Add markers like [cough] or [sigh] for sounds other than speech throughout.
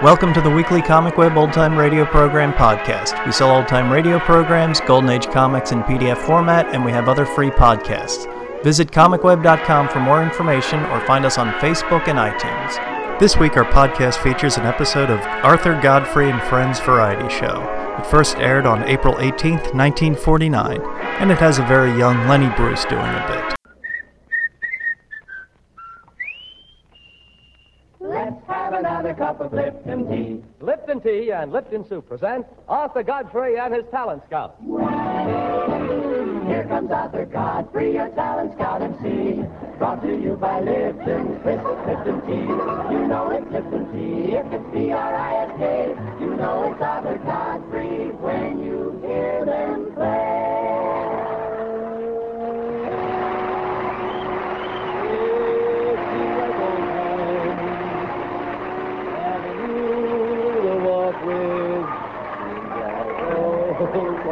Welcome to the weekly Comic Web Old Time Radio Program podcast. We sell old time radio programs, Golden Age comics in PDF format, and we have other free podcasts. Visit comicweb.com for more information or find us on Facebook and iTunes. This week, our podcast features an episode of Arthur Godfrey and Friends Variety Show. It first aired on April 18th, 1949, and it has a very young Lenny Bruce doing a bit. Another cup of Lipton tea. Lipton Tea and Lipton Soup present Arthur Godfrey and his talent scout. Here comes Arthur Godfrey, your talent scout MC. Brought to you by Lipton, Crisp Lipton tea. You know it's Lipton tea, if it's P-R-I-S-K. You know it's Arthur Godfrey when you hear them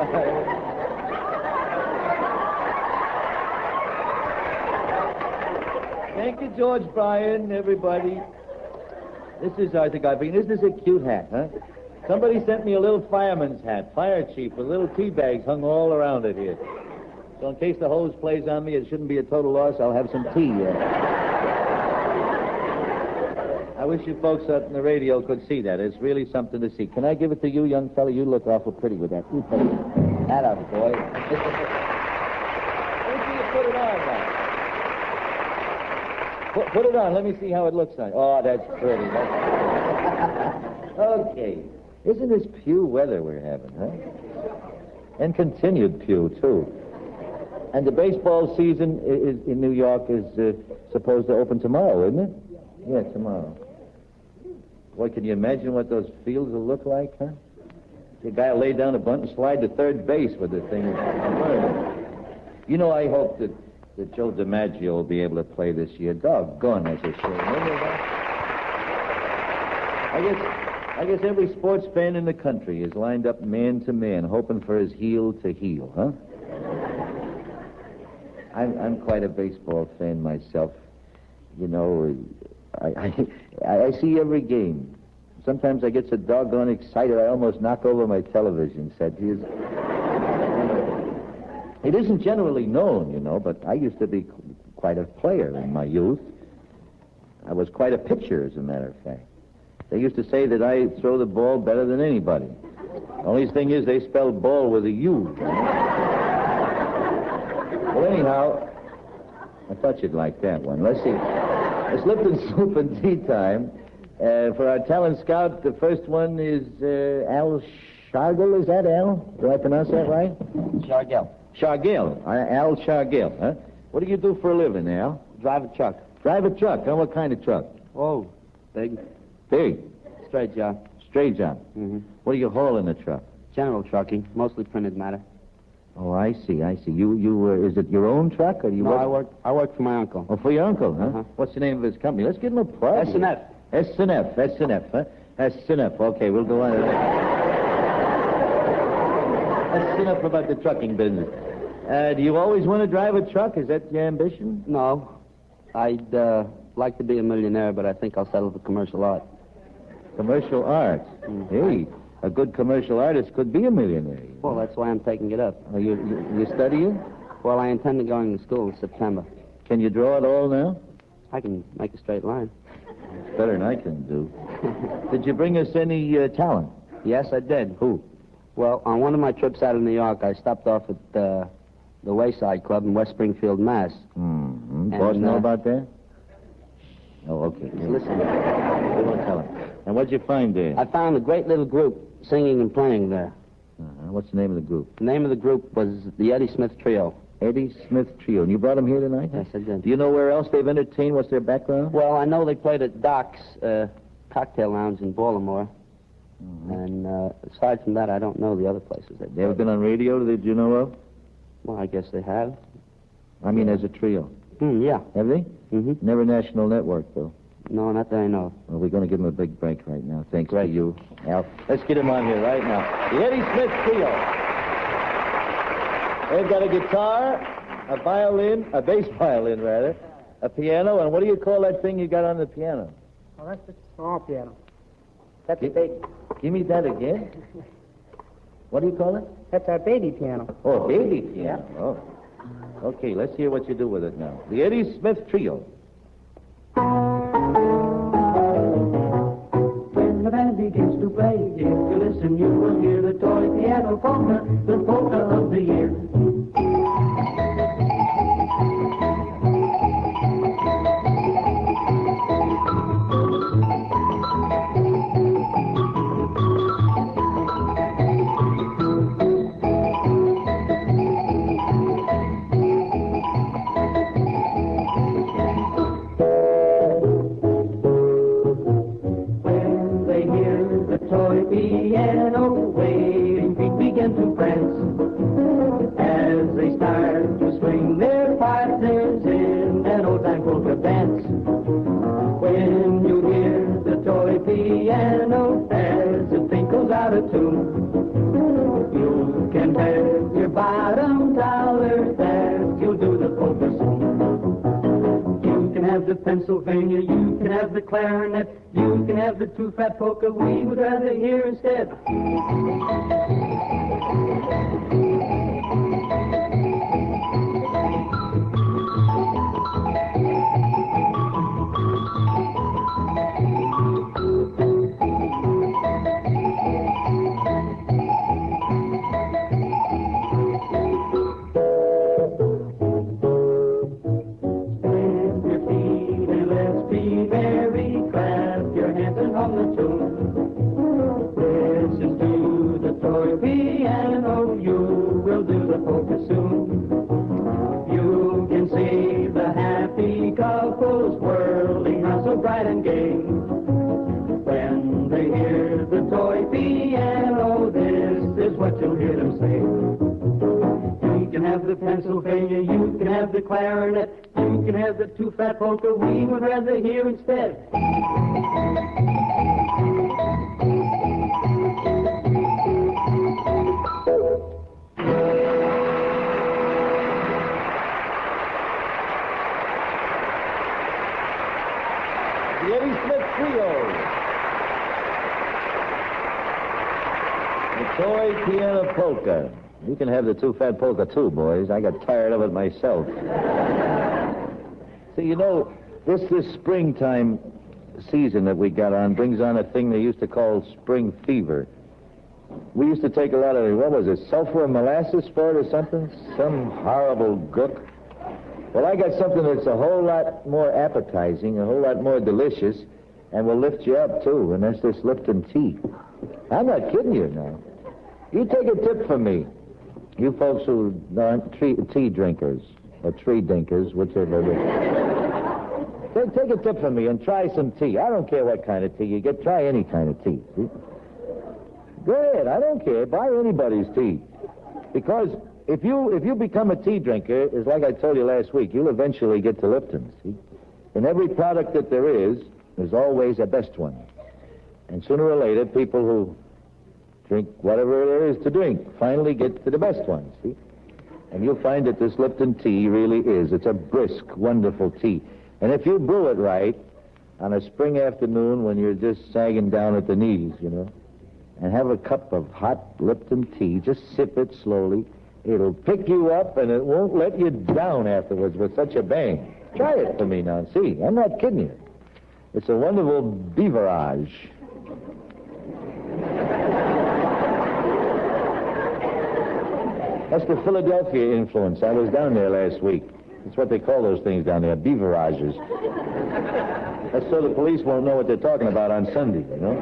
[laughs] Thank you, George Bryan, everybody. This is Arthur Godfrey. Isn't this a cute hat, huh? Somebody sent me a little fireman's hat, fire chief, with little tea bags hung all around it here. So in case the hose plays on me, it shouldn't be a total loss. I'll have some tea. Uh. I wish you folks up in the radio could see that. It's really something to see. Can I give it to you, young fella? You look awful pretty with that. You take it. That up, [laughs] you put it on now. Put, put it on. Let me see how it looks on. Oh, that's pretty. That's... [laughs] okay. Isn't this pew weather we're having, huh? And continued pew, too. And the baseball season is, in New York is uh, supposed to open tomorrow, isn't it? Yeah, tomorrow. Boy, can you imagine what those fields will look like, huh? The guy lay down a bunt and slide to third base with the thing. You know, I hope that, that Joe DiMaggio will be able to play this year. Doggone, that's a shame. I guess, I guess every sports fan in the country is lined up man to man, hoping for his heel to heel, huh? I'm, I'm quite a baseball fan myself. You know, I, I, I see every game. Sometimes I get so doggone excited I almost knock over my television set. He's- It isn't generally known, you know, but I used to be quite a player in my youth. I was quite a pitcher, as a matter of fact. They used to say that I throw the ball better than anybody. Only thing is, they spell ball with a U. well, anyhow, I thought you'd like that one. Let's see. It's Lipton [laughs] Soup and Tea Time. Uh, for our talent scout, the first one is uh, Al Shargel. Is that Al? Do I pronounce that right? Shargel. Shargel. Uh, Al Shargel, huh? What do you do for a living, Al? Drive a truck. Drive a truck, huh? What kind of truck? Oh, big, Big. straight job. Straight job. Mm-hmm. What do you haul in the truck? General trucking, mostly printed matter. Oh, I see, I see. You, you, uh, is it your own truck, or do you no, work? I work. I work for my uncle. Oh, for your uncle, huh? Uh-huh. What's the name of his company? Let's give him a plug. S and F. S and F. S and F, huh? S and F. Okay, we'll go on. That's enough about the trucking business. Uh, do you always want to drive a truck? Is that your ambition? No, I'd uh, like to be a millionaire, but I think I'll settle for commercial art. Commercial art? Mm. Hey, a good commercial artist could be a millionaire. Well, that's why I'm taking it up. Are you, you, you studying? Well, I intend to going to school in September. Can you draw it all now? I can make a straight line. It's better than I can do. [laughs] Did you bring us any uh, talent? Yes, I did. Who? Well, on one of my trips out of New York, I stopped off at uh, the Wayside Club in West Springfield, Mass. Mm-hmm. And, Boss know uh, about that? Oh, okay. Yeah. Listen, We won't tell him. And what'd you find there? I found a great little group singing and playing there. Uh-huh. What's the name of the group? The name of the group was the Eddie Smith Trio. Eddie Smith Trio. And you brought them here tonight? Yes, I did. Do you know where else they've entertained? What's their background? Well, I know they played at Doc's uh, Cocktail Lounge in Baltimore. And uh, aside from that, I don't know the other places they They ever been on radio that you know of? Well, I guess they have. I mean, as a trio. Hmm, yeah. Have they? Mm-hmm. Never national network, though. No, not that I know. Well, we're going to give him a big break right now. Thanks Great. to you, Al. Let's get him on here right now. The Eddie Smith Trio. They've got a guitar, a violin, a bass violin, rather, a piano, and what do you call that thing you got on the piano? Oh, that's the small piano. That's Gi- a baby. Give me that again. What do you call it? That's our baby piano. Oh, baby piano. Oh. Okay, let's hear what you do with it now. The Eddie Smith Trio. To play, if you listen, you will hear the toy piano polka, the polka of the year. Piano as it tinkles out of tune, you can bet your bottom dollar that you'll do the polka soon. You can have the Pennsylvania, you can have the clarinet, you can have the two fat polka we would rather hear instead. Is what you'll hear them say. You can have the Pennsylvania, you can have the clarinet, you can have the two fat polka we would rather hear instead. Polka. You can have the two fat polka too, boys. I got tired of it myself. See, you know, this this springtime season that we got on brings on a thing they used to call spring fever. We used to take a lot of what was it, sulfur and molasses for it or something? Some horrible gook. Well, I got something that's a whole lot more appetizing, a whole lot more delicious, and will lift you up too. And that's this Lipton tea. I'm not kidding you now. You take a tip from me. You folks who aren't tree, tea drinkers or tree dinkers, whichever it is. take, take a tip from me and try some tea. I don't care what kind of tea you get. Try any kind of tea. See? Go ahead. I don't care. Buy anybody's tea. Because if you if you become a tea drinker, it's like I told you last week, you'll eventually get to Lipton. See? In every product that there is, there's always a best one. And sooner or later, people who drink whatever there is to drink finally get to the best one. See? And you'll find that this Lipton tea really is. It's a brisk, wonderful tea. And if you brew it right on a spring afternoon when you're just sagging down at the knees, you know, and have a cup of hot Lipton tea, just sip it slowly. It'll pick you up and it won't let you down afterwards with such a bang. Try it for me now see. I'm not kidding you. It's a wonderful beverage. That's the Philadelphia influence. I was down there last week. That's what they call those things down there, beverages. That's so the police won't know what they're talking about on Sunday, you know?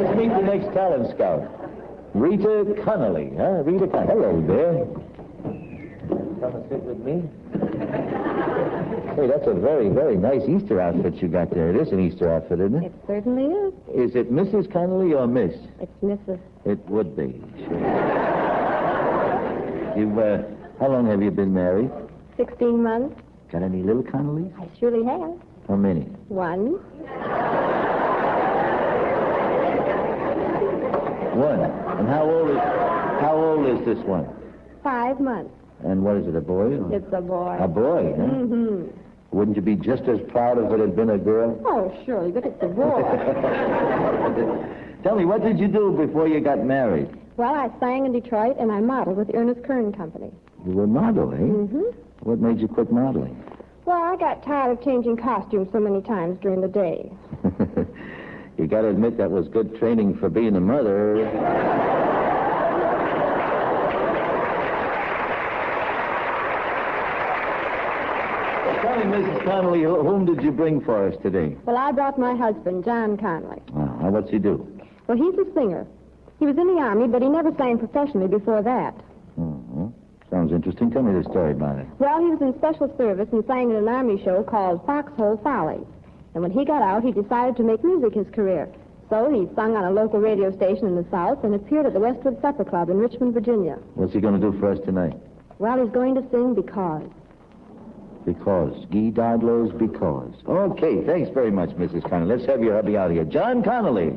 Let's meet the next talent scout. Rita Connolly, huh? Rita Connolly. Hello there. Come and sit with me. Hey, that's a very, very nice Easter outfit you got there. It is an Easter outfit, isn't it? It certainly is. Is it Mrs. Connolly or Miss? It's Mrs. It would be. Sure. You've, uh, how long have you been married? 16 months. Got any little Connollys? I surely have. How many? One. One. And how old is how old is this one? Five months. And what is it, a boy? It's a boy. A boy, huh? Mm-hmm. Wouldn't you be just as proud if it had been a girl? Oh, surely, but it's a boy. [laughs] Tell me, what did you do before you got married? well, I sang in Detroit and I modeled with the Ernst Kern Company. You were modeling. Mm-hmm. What made you quit modeling? Well, I got tired of changing costumes so many times during the day. [laughs] you got to admit that was good training for being a mother. [laughs] Mrs. Connolly, whom did you bring for us today? Well, I brought my husband, John Connolly. Ah, what's he do? Well, he's a singer. He was in the Army, but he never sang professionally before that. hmm Sounds interesting. Tell me the story about it. Well, he was in special service and sang in an Army show called Foxhole Follies. And when he got out, he decided to make music his career. So he sung on a local radio station in the South and appeared at the Westwood Supper Club in Richmond, Virginia. What's he going to do for us tonight? Well, he's going to sing Because. Because. Guy d'Hardelot's Because. Okay, thanks very much, Mrs. Connolly. Let's have your hubby out here. John Connolly.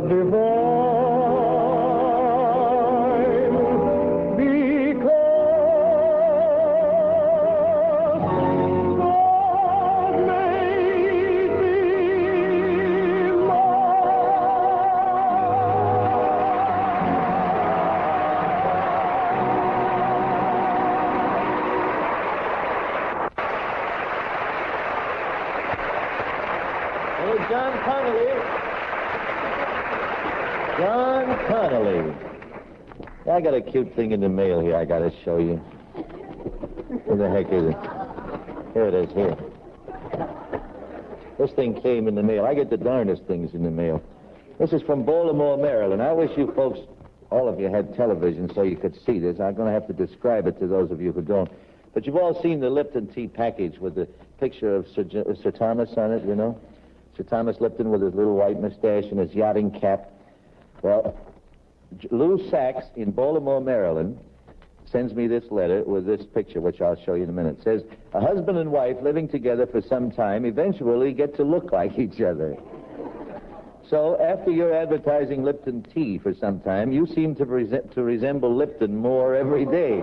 Divine. A cute thing in the mail here I got to show you. Where the heck is it? Here it is, here. This thing came in the mail. I get the darndest things in the mail. This is from Baltimore, Maryland. I wish you folks, all of you, had television so you could see this. I'm going to have to describe it to those of you who don't. But you've all seen the Lipton tea package with the picture of Sir, Sir Thomas on it, you know? Sir Thomas Lipton with his little white mustache and his yachting cap. Well, Lou Sachs in Baltimore, Maryland, sends me this letter with this picture, which I'll show you in a minute. It says, a husband and wife living together for some time eventually get to look like each other. So, after you're advertising Lipton tea for some time, you seem to, rese- to resemble Lipton more every day.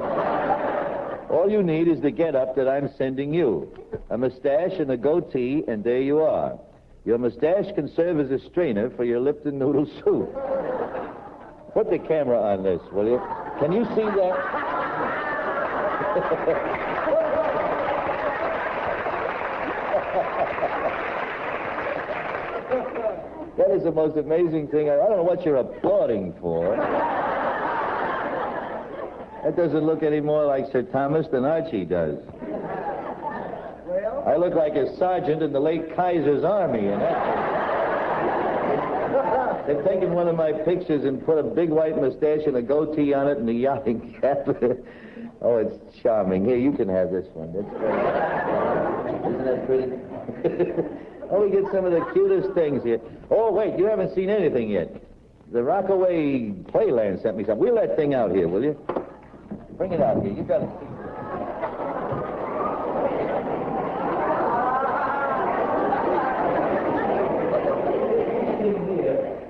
All you need is the get-up that I'm sending you. A mustache and a goatee, and there you are. Your mustache can serve as a strainer for your Lipton noodle soup. Put the camera on this, will you? Can you see that? That is the most amazing thing. I don't know what you're applauding for. That doesn't look any more like Sir Thomas than Archie does. Well? I look like a sergeant in the late Kaiser's army, and that. They've taken one of my pictures and put a big white mustache and a goatee on it and a yachting [laughs] cap. oh, it's charming. Here, you can have this one. Isn't that pretty? [laughs] oh, we get some of the cutest things here. Oh, wait, you haven't seen anything yet. The Rockaway Playland sent me something. Wheel that thing out here, will you? Bring it out here. You've got it.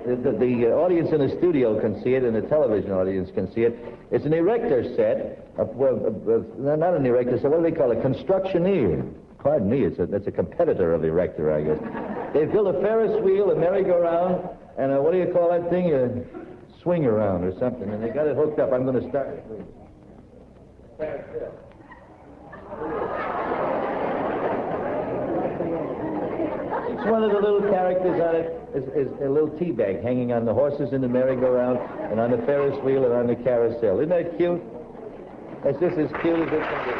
The, the, uh, audience in the studio can see it, and the television audience can see it. It's an erector set. Well, not an erector set. What do they call it? Constructioneer. Pardon me. It's a, that's a competitor of erector, I guess. They've built a Ferris wheel, a merry-go-round, and a, what do you call that thing? A swing around or something. And they got it hooked up. I'm going to start it. Each one of the little characters on it is, is a little tea bag hanging on the horses in the merry-go-round and on the Ferris wheel and on the carousel. Isn't that cute? That's just as cute as it can be.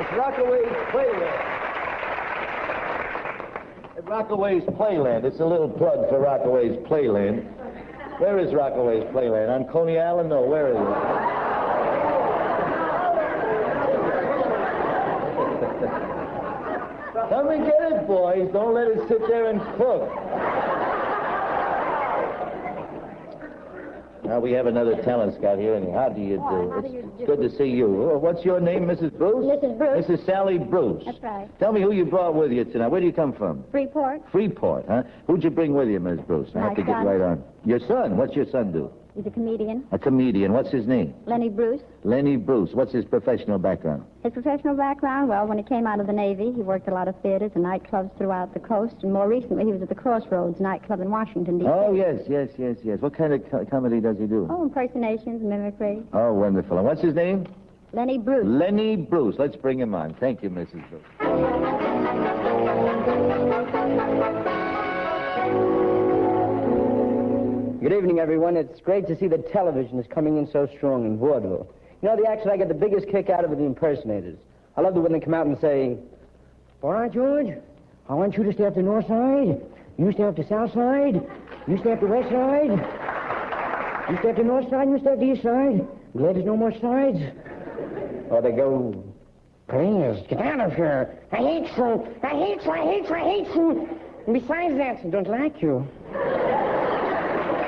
It's Rockaway's Playland. At Rockaway's Playland. It's a little plug for Rockaway's Playland. Where is Rockaway's Playland? On Coney Island? No, where is it? Come and get it, boys. Don't let it sit there and cook. Now we have another talent scout here, and how do you oh, do? how do you do? good to see you. Oh, what's your name, Mrs. Bruce? Mrs. Bruce. Mrs. Sally Bruce. That's right. Tell me who you brought with you tonight. Where do you come from? Freeport. Freeport, huh? Who'd you bring with you, Miss Bruce? I My have to get right on. Your son. What's your son do? He's a comedian. A comedian. What's his name? Lenny Bruce. Lenny Bruce. What's his professional background? His professional background, well, when he came out of the Navy, he worked a lot of theaters and nightclubs throughout the coast, and more recently he was at the Crossroads nightclub in Washington, D.C. Oh, yes, yes, yes, yes. What kind of co- comedy does he do? Oh, impersonations, mimicry. Oh, wonderful. And what's his name? Lenny Bruce. Lenny Bruce. Let's bring him on. Thank you, Mrs. Bruce. Good evening, everyone. It's great to see that television is coming in so strong in vaudeville. You know, the action I get the biggest kick out of are the impersonators. I love it when they come out and say, All right, George, I want you to stay up the north side. You stay up the south side. You stay up the west side. You stay up the north side. You stay up the east side. Glad there's no more sides. Or they go, Please, get out of here. I hate you. I hate you. I hate you. I hate you. And besides that, I don't like you.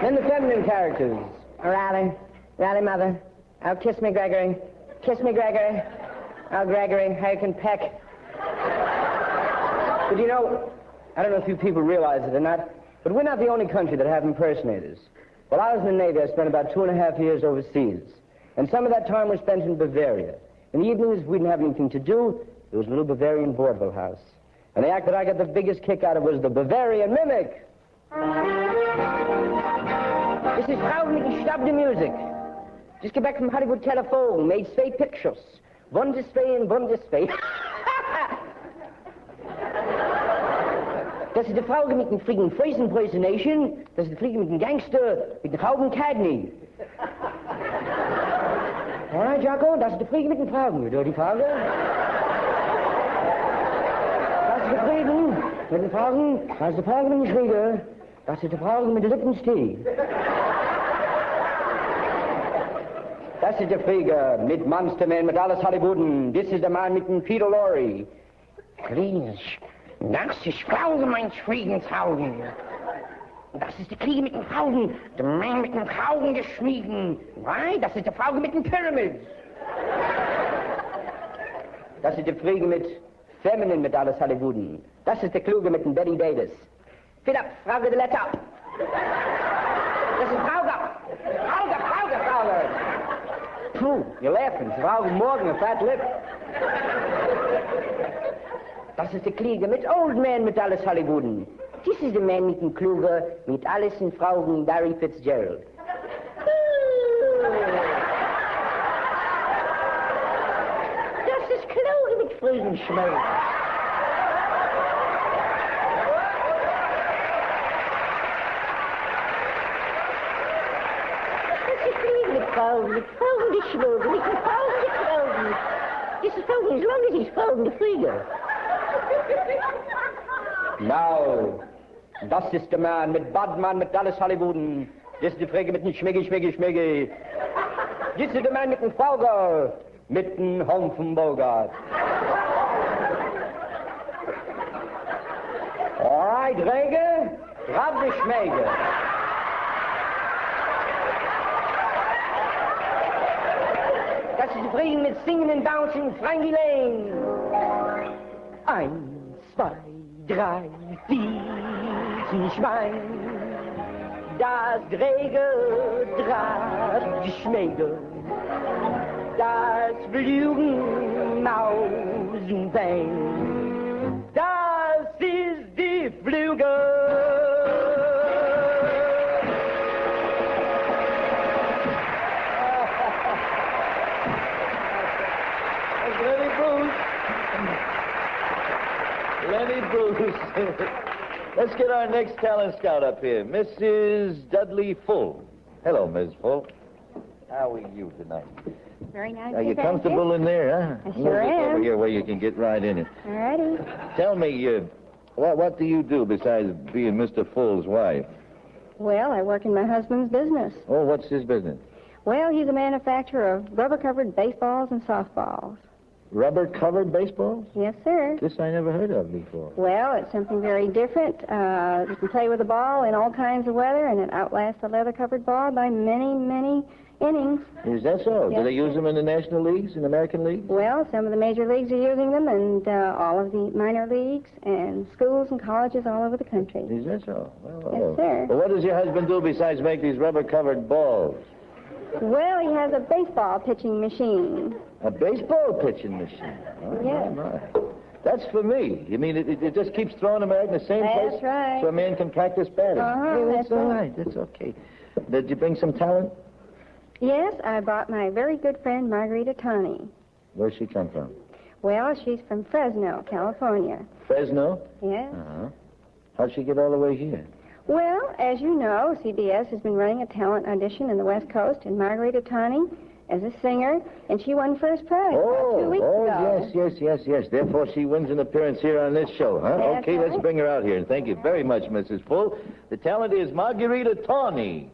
Then the feminine characters. Oh, Riley. Riley, mother. Oh, kiss me, Gregory. Kiss me, Gregory. Oh, Gregory, how you can peck. But you know, I don't know if you people realize it or not, but we're not the only country that have impersonators. While I was in the Navy, I spent about two and a half years overseas. And some of that time was spent in Bavaria. In the evenings, if we didn't have anything to do, there was a little Bavarian vaudeville house. And the act that I got the biggest kick out of was the Bavarian Mimic. This is how we can stop the music. Just get back from Hollywood telephone, made zwei pictures. One this way and one this way. Das ist die Frage mit dem fliegen Face Impersonation. Das ist die Frage mit dem Gangster, mit dem Hauben Cagney. [laughs] All right, Jocko, das ist die Frage mit den Fragen. Wieder die Frage. Das ist die Frage mit den Fragen. Das ist die Frage mit den. Das ist die Frage mit dem Lippenstee. Das ist der Flieger mit Monsterman, mit alles Hollywooden. Das ist der Mann mit dem Peter Lorre. Please, das ist Frage meines Friedensaugen. Das ist die Kriege mit den Augen, der Mann mit den Augen geschmieden. Right? Das ist die Frage mit den Pyramids. Das ist die Kriege mit Feminine mit alles Hollywooden. Das ist der Kluge mit den Betty Davis. Philipp, Frage de Letter. Das ist Frage. Frage, Frage, Frage. Puh, you're laughing. Frage Morgan, a fat lip. Das ist der Krieger mit Old Man mit alles Hollywooden. This is the man mit dem Kluge mit alles in Frauen Barry Fitzgerald. Das ist Kluge mit Friedenschmelz. This is Frauen, as long as he's Frauen the Flieger. Now, das ist der Mann mit Badmann, mit Dallas Hollywooden. Das ist die Frage mit dem Schmeggi, Schmeggi, Schmeggi. Das ist der Mann mit dem Fauger, mit dem Humpfenbogart. All right, Rege, grab die Schmäge. Das ist die Frage mit Singen und Bouncing, Frankie Laine. Eins, zwei, drei, vier, Schwein. Das Grege trat die Schmäge. Das Flügen Mausenbein. Das ist die Flüge. Let's get our next talent scout up here, Mrs. Dudley Full. Hello, Miss Full. How are you tonight? Very nice. Are you comfortable in there, huh? I sure am. Over here where you can get right in it. All righty. Tell me, uh, what what do you do besides being Mr. Full's wife? Well, I work in my husband's business. Oh, what's his business? Well, he's a manufacturer of rubber-covered baseballs and softballs. Rubber-covered baseballs? Yes, sir. This I never heard of before. Well, it's something very different. Uh, you can play with the ball in all kinds of weather, and it outlasts the leather-covered ball by many, many innings. Is that so? Do they use them in the National Leagues, in the American Leagues? Well, some of the major leagues are using them, and uh, all of the minor leagues and schools and colleges all over the country. Is that so? Well, Yes, oh. sir. Well, what does your husband do besides make these rubber-covered balls? Well, he has a baseball pitching machine. A baseball pitching machine. Oh, Yes. my, my. That's for me. You mean it, it, it just keeps throwing them out in the same That's place? right. So a man can practice batting. Uh-huh, Hey, that's, that's all right. right. That's okay. Did you bring some talent? Yes, I brought my very good friend Margarita Tani. Where's she come from? Well, she's from Fresno, California. Fresno? Yes. Uh-huh. How'd she get all the way here? Well, as you know, CBS has been running a talent audition in the West Coast, and Margarita Tani as a singer, and she won first prize Oh, two weeks oh, ago. yes, yes, yes, yes. Therefore, she wins an appearance here on this show, huh? That's okay, let's bring her out here. And thank you very much, Mrs. Full. The talent is Margarita Tawney.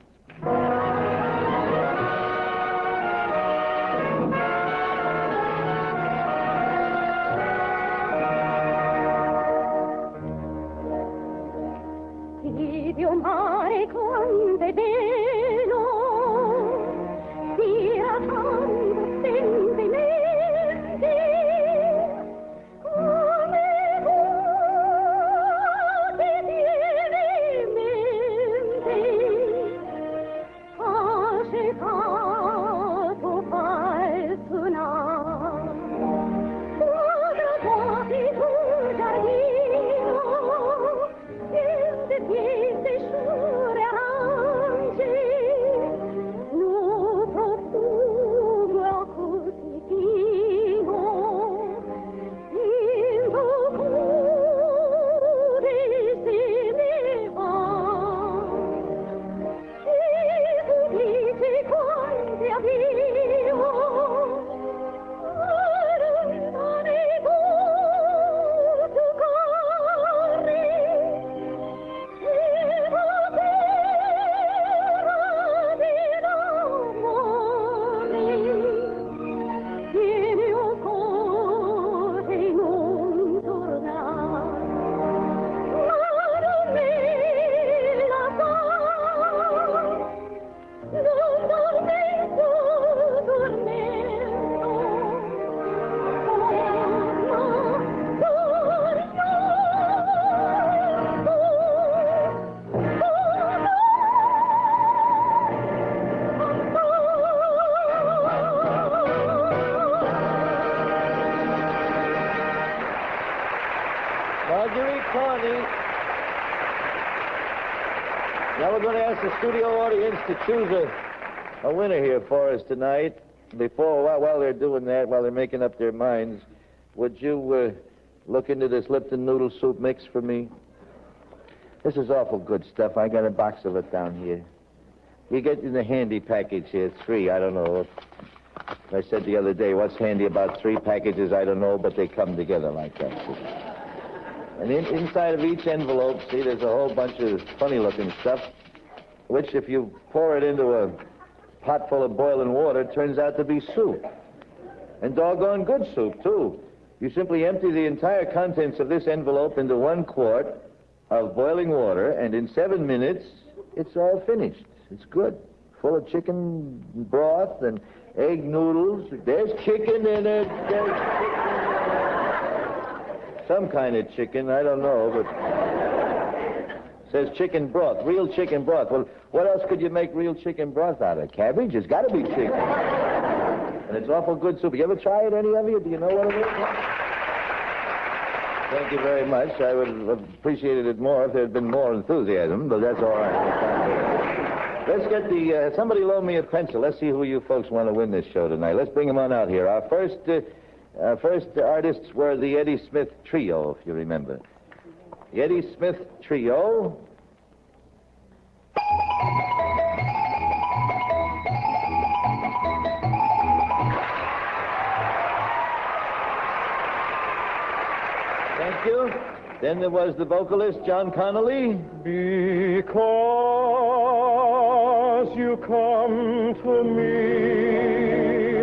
To choose a, a winner here for us tonight. Before, while, while they're doing that, while they're making up their minds, would you uh, look into this Lipton noodle soup mix for me? This is awful good stuff. I got a box of it down here. You get in the handy package here, three, I don't know. I said the other day, what's handy about three packages, I don't know, but they come together like that. And in, inside of each envelope, see, there's a whole bunch of funny looking stuff, which if you pour it into a pot full of boiling water, turns out to be soup. And doggone good soup, too. You simply empty the entire contents of this envelope into one quart of boiling water, and in seven minutes, it's all finished. It's good. Full of chicken broth and egg noodles. There's chicken in it. There's chicken. Some kind of chicken, I don't know, but says chicken broth, real chicken broth. Well, what else could you make real chicken broth out of? Cabbage? It's got to be chicken. And it's awful good soup. You ever try it, any of you? Do you know what it is? Thank you very much. I would have appreciated it more if there had been more enthusiasm, but that's all right. Let's get the. Uh, somebody loan me a pencil. Let's see who you folks want to win this show tonight. Let's bring them on out here. Our first, uh, our first artists were the Eddie Smith Trio, if you remember. The Eddie Smith Trio. Thank you. Then there was the vocalist, John Connolly. Because you come to me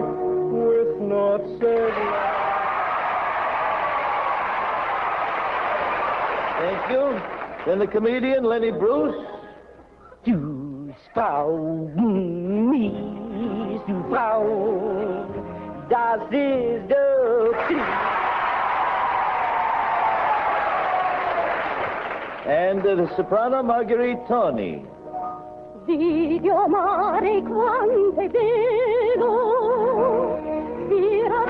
with not said Thank you. Then the comedian, Lenny Bruce. Du Frau, mies, Frau, das ist der Krieg. And uh, the soprano, Marguerite Tony. Video mare quante bello, spira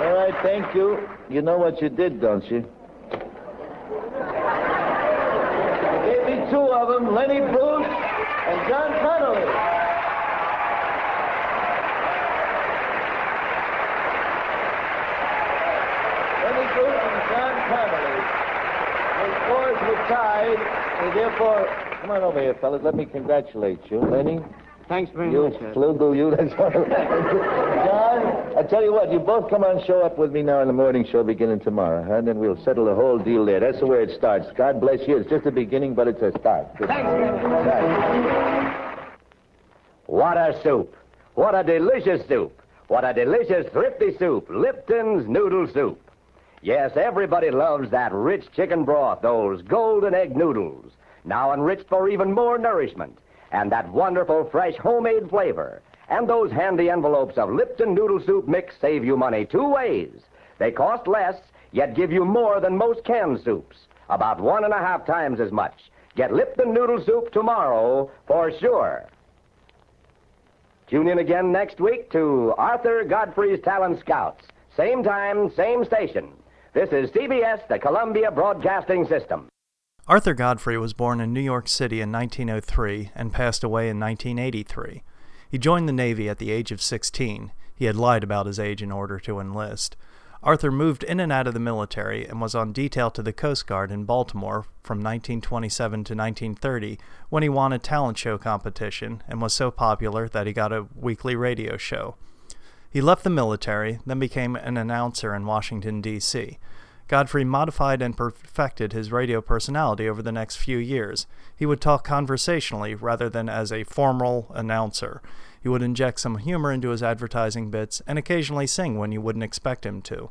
All right, thank you. You know what you did, don't you? Gave me two of them, Lenny Bruce and John Connolly. Lenny Bruce and John Connolly. The scores were tied, and therefore, come on over here, fellas. Let me congratulate you, Lenny. Thanks very You much. sir. flugle, you. That's what. [laughs] John, I tell you what. You both come on, show up with me now in the morning show beginning tomorrow, huh? and then we'll settle the whole deal there. That's the way it starts. God bless you. It's just the beginning, but it's a start. Good Thanks night. What a soup. What a delicious soup. What a delicious, thrifty soup. Lipton's Noodle Soup. Yes, everybody loves that rich chicken broth, those golden egg noodles, now enriched for even more nourishment, and that wonderful fresh homemade flavor. And those handy envelopes of Lipton Noodle Soup mix save you money two ways. They cost less, yet give you more than most canned soups, about one and a half times as much. Get Lipton Noodle Soup tomorrow for sure. Tune in again next week to Arthur Godfrey's Talent Scouts. Same time, same station. This is CBS, the Columbia Broadcasting System. Arthur Godfrey was born in New York City in 1903 and passed away in 1983. He joined the Navy at the age of 16. He had lied about his age in order to enlist. Arthur moved in and out of the military and was on detail to the Coast Guard in Baltimore from 1927 to 1930 when he won a talent show competition and was so popular that he got a weekly radio show. He left the military, then became an announcer in Washington, D.C. Godfrey modified and perfected his radio personality over the next few years. He would talk conversationally rather than as a formal announcer. He would inject some humor into his advertising bits and occasionally sing when you wouldn't expect him to.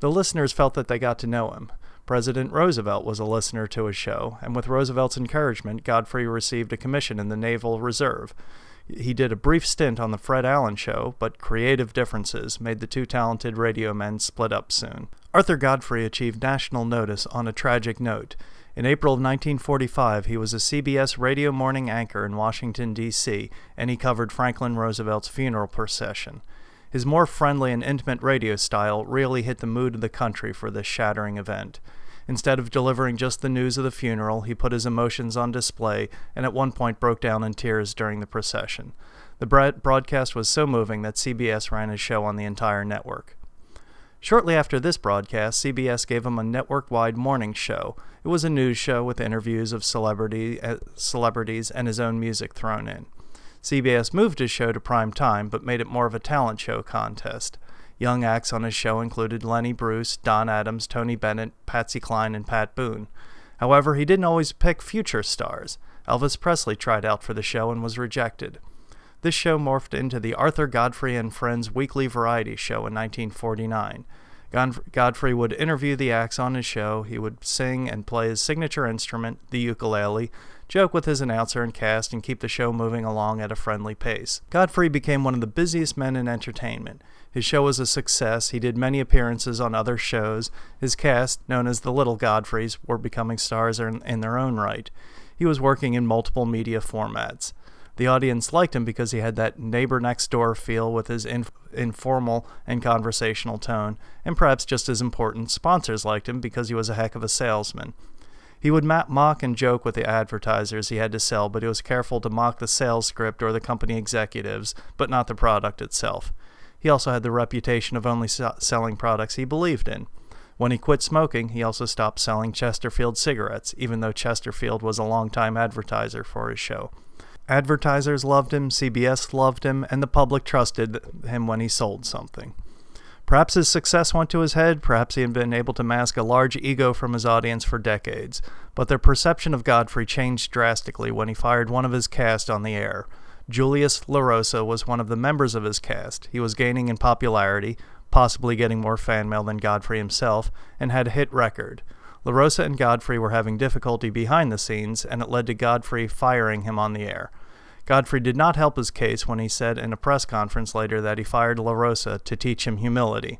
The listeners felt that they got to know him. President Roosevelt was a listener to his show, and with Roosevelt's encouragement, Godfrey received a commission in the Naval Reserve. He did a brief stint on the Fred Allen show, but creative differences made the two talented radio men split up soon. Arthur Godfrey achieved national notice on a tragic note. In April of 1945, he was a CBS radio morning anchor in Washington, D.C., and he covered Franklin Roosevelt's funeral procession. His more friendly and intimate radio style really hit the mood of the country for this shattering event. Instead of delivering just the news of the funeral, he put his emotions on display and at one point broke down in tears during the procession. The broadcast was so moving that CBS ran his show on the entire network. Shortly after this broadcast, CBS gave him a network wide morning show. It was a news show with interviews of celebrity, uh, celebrities and his own music thrown in. CBS moved his show to prime time, but made it more of a talent show contest. Young acts on his show included Lenny Bruce, Don Adams, Tony Bennett, Patsy Cline, and Pat Boone. However, he didn't always pick future stars. Elvis Presley tried out for the show and was rejected. This show morphed into the Arthur Godfrey and Friends weekly variety show in 1949. Godfrey would interview the acts on his show, he would sing and play his signature instrument, the ukulele, joke with his announcer and cast, and keep the show moving along at a friendly pace. Godfrey became one of the busiest men in entertainment. His show was a success. He did many appearances on other shows. His cast, known as the Little Godfreys, were becoming stars in, their own right. He was working in multiple media formats. The audience liked him because he had that neighbor next door feel with his inf- informal and conversational tone, and perhaps just as important, sponsors liked him because he was a heck of a salesman. He would mock and joke with the advertisers he had to sell, but he was careful to mock the sales script or the company executives, but not the product itself. He also had the reputation of only selling products he believed in. When he quit smoking, he also stopped selling Chesterfield cigarettes, even though Chesterfield was a longtime advertiser for his show. Advertisers loved him, CBS loved him, and the public trusted him when he sold something. Perhaps his success went to his head, perhaps he had been able to mask a large ego from his audience for decades, but their perception of Godfrey changed drastically when he fired one of his cast on the air. Julius LaRosa was one of the members of his cast. He was gaining in popularity, possibly getting more fan mail than Godfrey himself, and had a hit record. LaRosa and Godfrey were having difficulty behind the scenes, and it led to Godfrey firing him on the air. Godfrey did not help his case when he said in a press conference later that he fired LaRosa to teach him humility.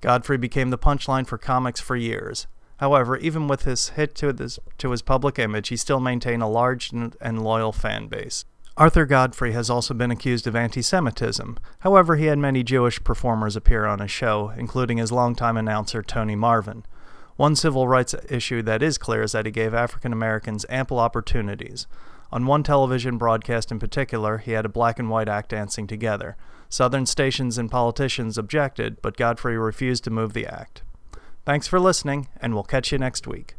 Godfrey became the punchline for comics for years. However, even with his hit to his, to his public image, he still maintained a large and loyal fan base. Arthur Godfrey has also been accused of anti Semitism. However, he had many Jewish performers appear on his show, including his longtime announcer Tony Marvin. One civil rights issue that is clear is that he gave African Americans ample opportunities. On one television broadcast in particular, he had a black and white act dancing together. Southern stations and politicians objected, but Godfrey refused to move the act. Thanks for listening, and we'll catch you next week.